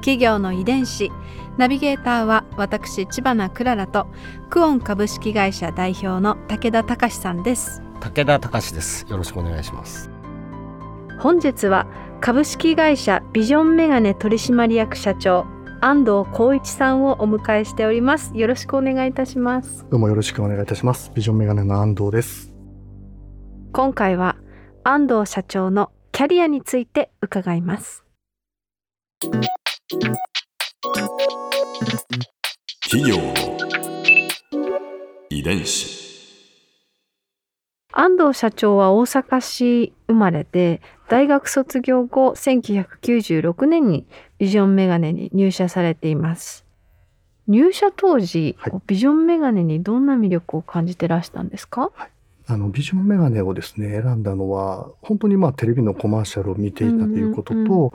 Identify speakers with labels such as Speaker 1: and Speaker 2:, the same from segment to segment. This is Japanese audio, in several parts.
Speaker 1: 企業の遺伝子。ナビゲーターは私千葉なクララとクオン株式会社代表の武田隆さんです。
Speaker 2: 武田隆です。よろしくお願いします。
Speaker 1: 本日は株式会社ビジョンメガネ取締役社長安藤光一さんをお迎えしております。よろしくお願いいたします。
Speaker 3: どうもよろしくお願いいたします。ビジョンメガネの安藤です。
Speaker 1: 今回は安藤社長のキャリアについて伺います
Speaker 4: 企業の遺伝子。
Speaker 1: 安藤社長は大阪市生まれで大学卒業後1996年にビジョンメガネに入社されています。入社当時、
Speaker 3: はい。
Speaker 1: ビジョンメガネにどんな魅力を感じてらしたんですか？
Speaker 3: あのビジョンメガネをですね選んだのは本当にまあテレビのコマーシャルを見ていたということと、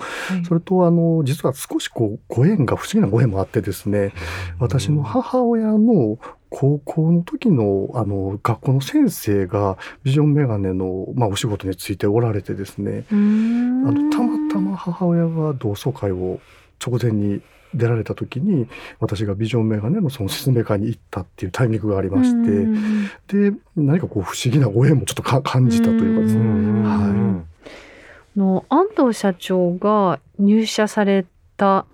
Speaker 3: それとあの実は少しこうご縁が不思議なご縁もあってですね私の母親の高校の時のあの学校の先生がビジョンメガネの、まあ、お仕事についておられてですねあのたまたま母親が同窓会を直前に出られた時に私がビジョンメガネのその説明会に行ったっていうタイミングがありまして、
Speaker 1: うん
Speaker 3: で何かこう不思議なご縁もちょっとか感じたというかですね、
Speaker 1: うんの安藤社長が入社された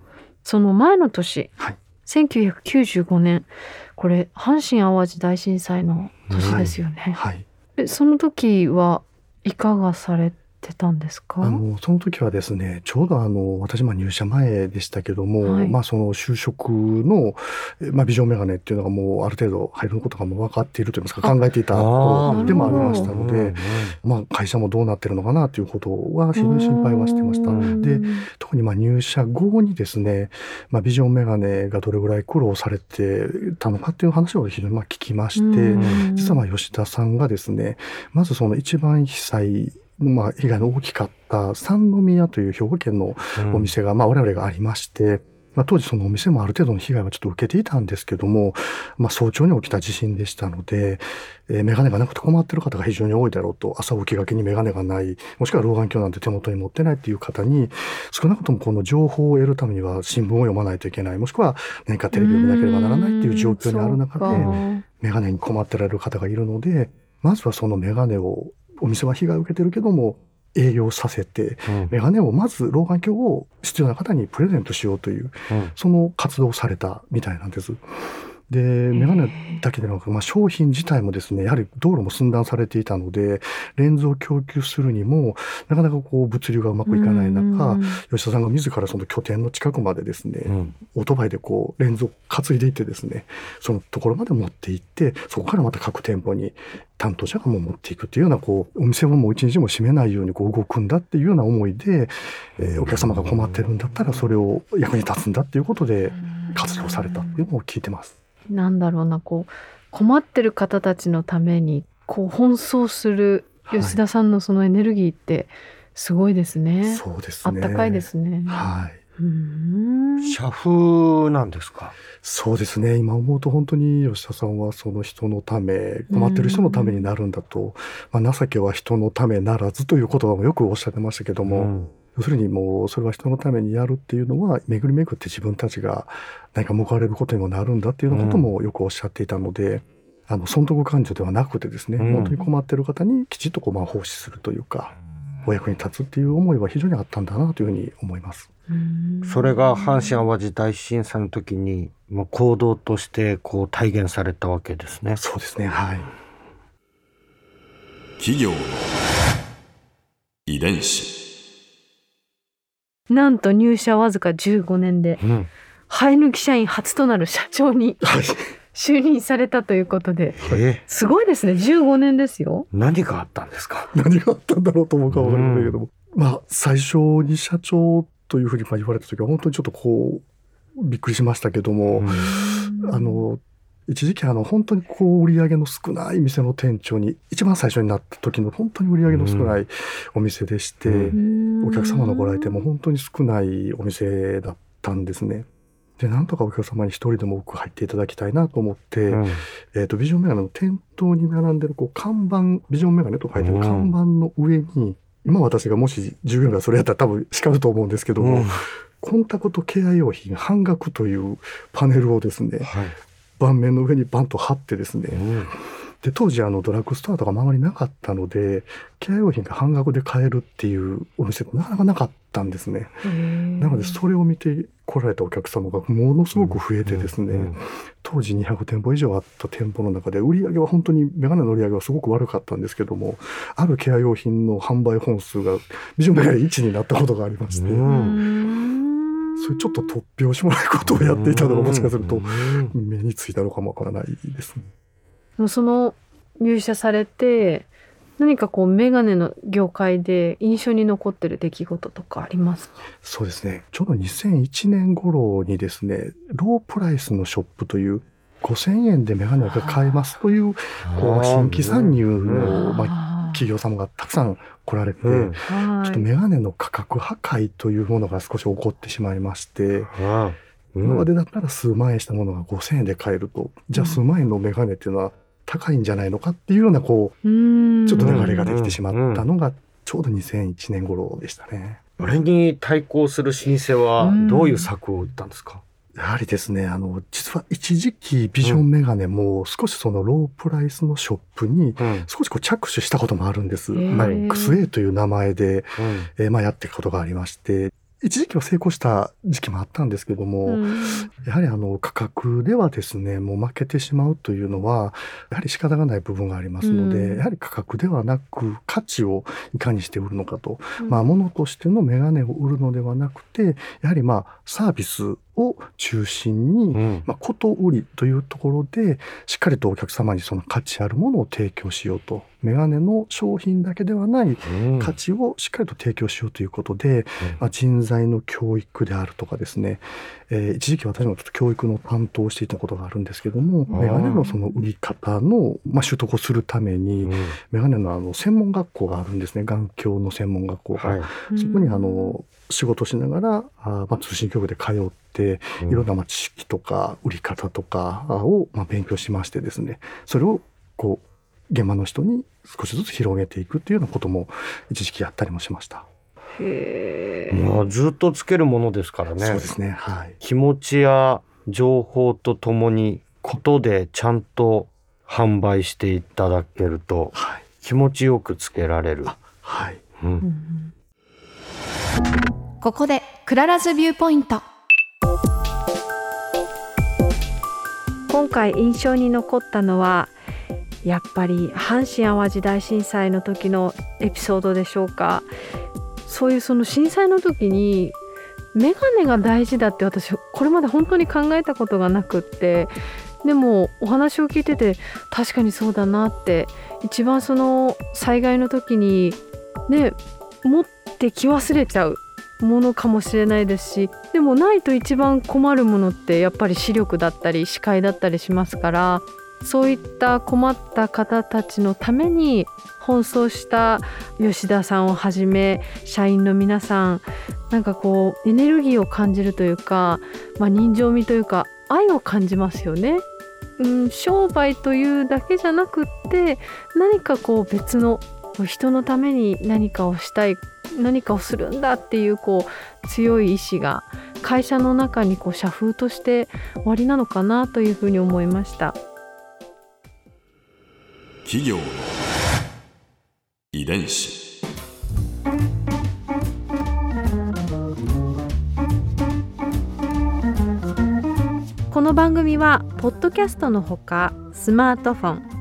Speaker 1: その前の年、
Speaker 3: はい。
Speaker 1: 1995年これ阪神・淡路大震災の年ですよね、
Speaker 3: はい、
Speaker 1: えその時はいかがされてたんですか？
Speaker 3: あのその時はですねちょうどあの私まあ入社前でしたけども、
Speaker 1: はい。
Speaker 3: まあその就職の、えまあ、ビジョンメガネっていうのがもうある程度入ることがもう分かっているといいますか
Speaker 1: あ
Speaker 3: 考えていた頃でもありましたので、
Speaker 2: うん
Speaker 3: まあ、会社もどうなってるのかなということは非常に心配はしてました。
Speaker 1: うん。
Speaker 3: で特にまあ入社後にですね、まあ、ビジョンメガネがどれぐらい苦労されてたのかっていう話を非常にまあ聞きまして、
Speaker 1: うん。
Speaker 3: 実はまあ吉田さんがですねまずその一番被災まあ、被害の大きかった三宮という兵庫県のお店が、まあ、我々がありまして、まあ、当時そのお店もある程度の被害はちょっと受けていたんですけども、まあ、早朝に起きた地震でしたので、えー、メガネがなくて困ってる方が非常に多いだろうと朝起きがけにメガネがないもしくは老眼鏡なんて手元に持ってないっていう方に少なくともこの情報を得るためには新聞を読まないといけないもしくは何かテレビを見なければならないっていう状況にある中で
Speaker 1: うん。
Speaker 3: メガネに困ってられる方がいるのでまずはそのメガネをお店は被害を受けてるけども営業させて
Speaker 2: うん
Speaker 3: メガネをまず老眼鏡を必要な方にプレゼントしようという
Speaker 2: うん
Speaker 3: その活動をされたみたいなんです。でメガネだけでなく、まあ、商品自体もですねやはり道路も寸断されていたのでレンズを供給するにもなかなかこう物流がうまくいかない中
Speaker 1: うん
Speaker 3: 吉田さんが自らその拠点の近くまでですね、
Speaker 2: うん。
Speaker 3: オートバイでこうレンズを担いでいってですねそのところまで持って行ってそこからまた各店舗に担当者がもう持っていくっていうようなこうお店をもう一日も閉めないようにこう動くんだっていうような思いで、えーお客様が困ってるんだったらそれを役に立つんだっていうことで活動されたっていうのを聞いてます。
Speaker 1: なんだろうなこう困ってる方たちのためにこう奔走する吉田さんのそのエネルギーってすごいですね。
Speaker 3: そうですね。
Speaker 1: あったかいですね。
Speaker 3: はい。
Speaker 1: うーん
Speaker 2: 社風なんですか？
Speaker 3: そうですね。今思うと本当に吉田さんはその人のため、困ってる人のためになるんだと、まあ、情けは人のためならずという言葉もよくおっしゃってましたけども、
Speaker 2: うん
Speaker 3: 要するにもうそれは人のためにやるっていうのは巡り巡って自分たちが何か報われることにもなるんだっていうようなこともよくおっしゃっていたので、あの損得感情ではなくてですね、
Speaker 2: うん
Speaker 3: 本当に困ってる方にきちっとこうまあ奉仕するというか、お役に立つっていう思いは非常にあったんだなというふうに思います。
Speaker 2: それが阪神・淡路大震災の時にもう行動としてこう体現されたわけですね。
Speaker 3: そうですね。はい。
Speaker 4: 企業の遺伝子
Speaker 1: なんと入社わずか15年で
Speaker 2: うん、
Speaker 1: 生え抜き社員初となる社長に
Speaker 3: はい。
Speaker 1: 就任されたということで
Speaker 2: え。
Speaker 1: すごいですね。15年ですよ。
Speaker 2: 何があったんですか？
Speaker 3: 何があったんだろうと思うかわかりませんけども、まあ最初に社長というふうにまあ言われた時は本当にちょっとこうびっくりしましたけども、あの一時期あの本当にこう売り上げの少ない店の店長に一番最初になった時の本当に売り上げの少ないお店でして、お客様のご来店も本当に少ないお店だったんですね。でなんとかお客様に一人でも多く入っていただきたいなと思って、うん、えーと、ビジョンメガネの店頭に並んでるこう看板ビジョンメガネと書いてる看板の上に、うん、今私がもし従業員がそれやったら多分叱ると思うんですけども、うん、コンタクトケア用品半額というパネルをですね、はい、盤面の上にバンと貼ってですね、で当時あのドラッグストアとか周りなかったのでケア用品が半額で買えるっていうお店ってなかなかなかったんですね。なのでそれを見て来られたお客様がものすごく増えてですね、当時200店舗以上あった店舗の中で売り上げは本当にメガネの売り上げはすごく悪かったんですけどもあるケア用品の販売本数がビジョンメガネ1になったことがありまして。そういうちょっと突拍子もないことをやっていたのがもしかすると目についたのかもわからないですね。
Speaker 1: その入社されて何かこうメガネの業界で印象に残ってる出来事とかありますか？
Speaker 3: そうですね。ちょうど2001年頃にですねロープライスのショップという5000円でメガネが買えますというこう新規参入の、まあ、企業様がたくさん来られて、うん、ちょっとメガネの価格破壊というものが少し起こってしまいまして、今までだったら数万円したものが5000円で買えると、じゃあ数万円のメガネっていうのは高いんじゃないのかっていうようなこうちょっと流れができてしまったのがちょうど2001年頃でしたね。
Speaker 2: あれに対抗する老舗はどういう策を打ったんですか、
Speaker 3: やはりですね、あの、実は一時期ビジョンメガネも少しそのロープライスのショップに少しこう着手したこともあるんです。うん、まあ、XA という名前で、うん、えー、まあやっていくことがありまして、一時期は成功した時期もあったんですけども、うん、やはりあの価格ではですねもう負けてしまうというのはやはり仕方がない部分がありますので、うん、やはり価格ではなく価値をいかにして売るのかと、うん、まあ物としてのメガネを売るのではなくてやはりまあサービスを中心に、うん、まあ、こと売りというところでしっかりとお客様にその価値あるものを提供しようと。メガネの商品だけではない価値をしっかりと提供しようということで、うん、まあ、人材の教育であるとかですね、えー、一時期私もちょっと教育の担当をしていたことがあるんですけどもメガネのその売り方の、まあ、習得をするために、うん、メガネのあの専門学校があるんですね。眼鏡の専門学校が。はい、そこにあの仕事しながらあ、まあ、通信局で通っていろんなまあ知識とか売り方とかをまあ勉強しましてですねそれをこう現場の人に少しずつ広げていくっていうようなことも一時期やったりもしました。
Speaker 2: まあ、ずっとつけるものですからね。
Speaker 3: そうですね。はい。
Speaker 2: 気持ちや情報とともにことでちゃんと販売していただけると、はい、気持ちよくつけられる。
Speaker 3: はい。
Speaker 2: うん。
Speaker 1: ここで Clara's viewpoint。回印象に残ったのはやっぱり阪神・淡路大震災の時のエピソードでしょうか。そういうその震災の時にメガネが大事だって私これまで本当に考えたことがなくってでもお話を聞いてて確かにそうだなって一番その災害の時にね持ってき忘れちゃう。ものかもしれないですしでもないと一番困るものってやっぱり視力だったり視界だったりしますからそういった困った方たちのために奔走した吉田さんをはじめ社員の皆さんなんかこうエネルギーを感じるというか、まあ、人情味というか愛を感じますよね。うん、商売というだけじゃなくって何かこう別の人のために何かをしたい何かをするんだっていうこう強い意志が会社の中にこう社風として終わりなのかなというふうに思いました。企業の遺伝子この番組はポッドキャストのほかスマートフォン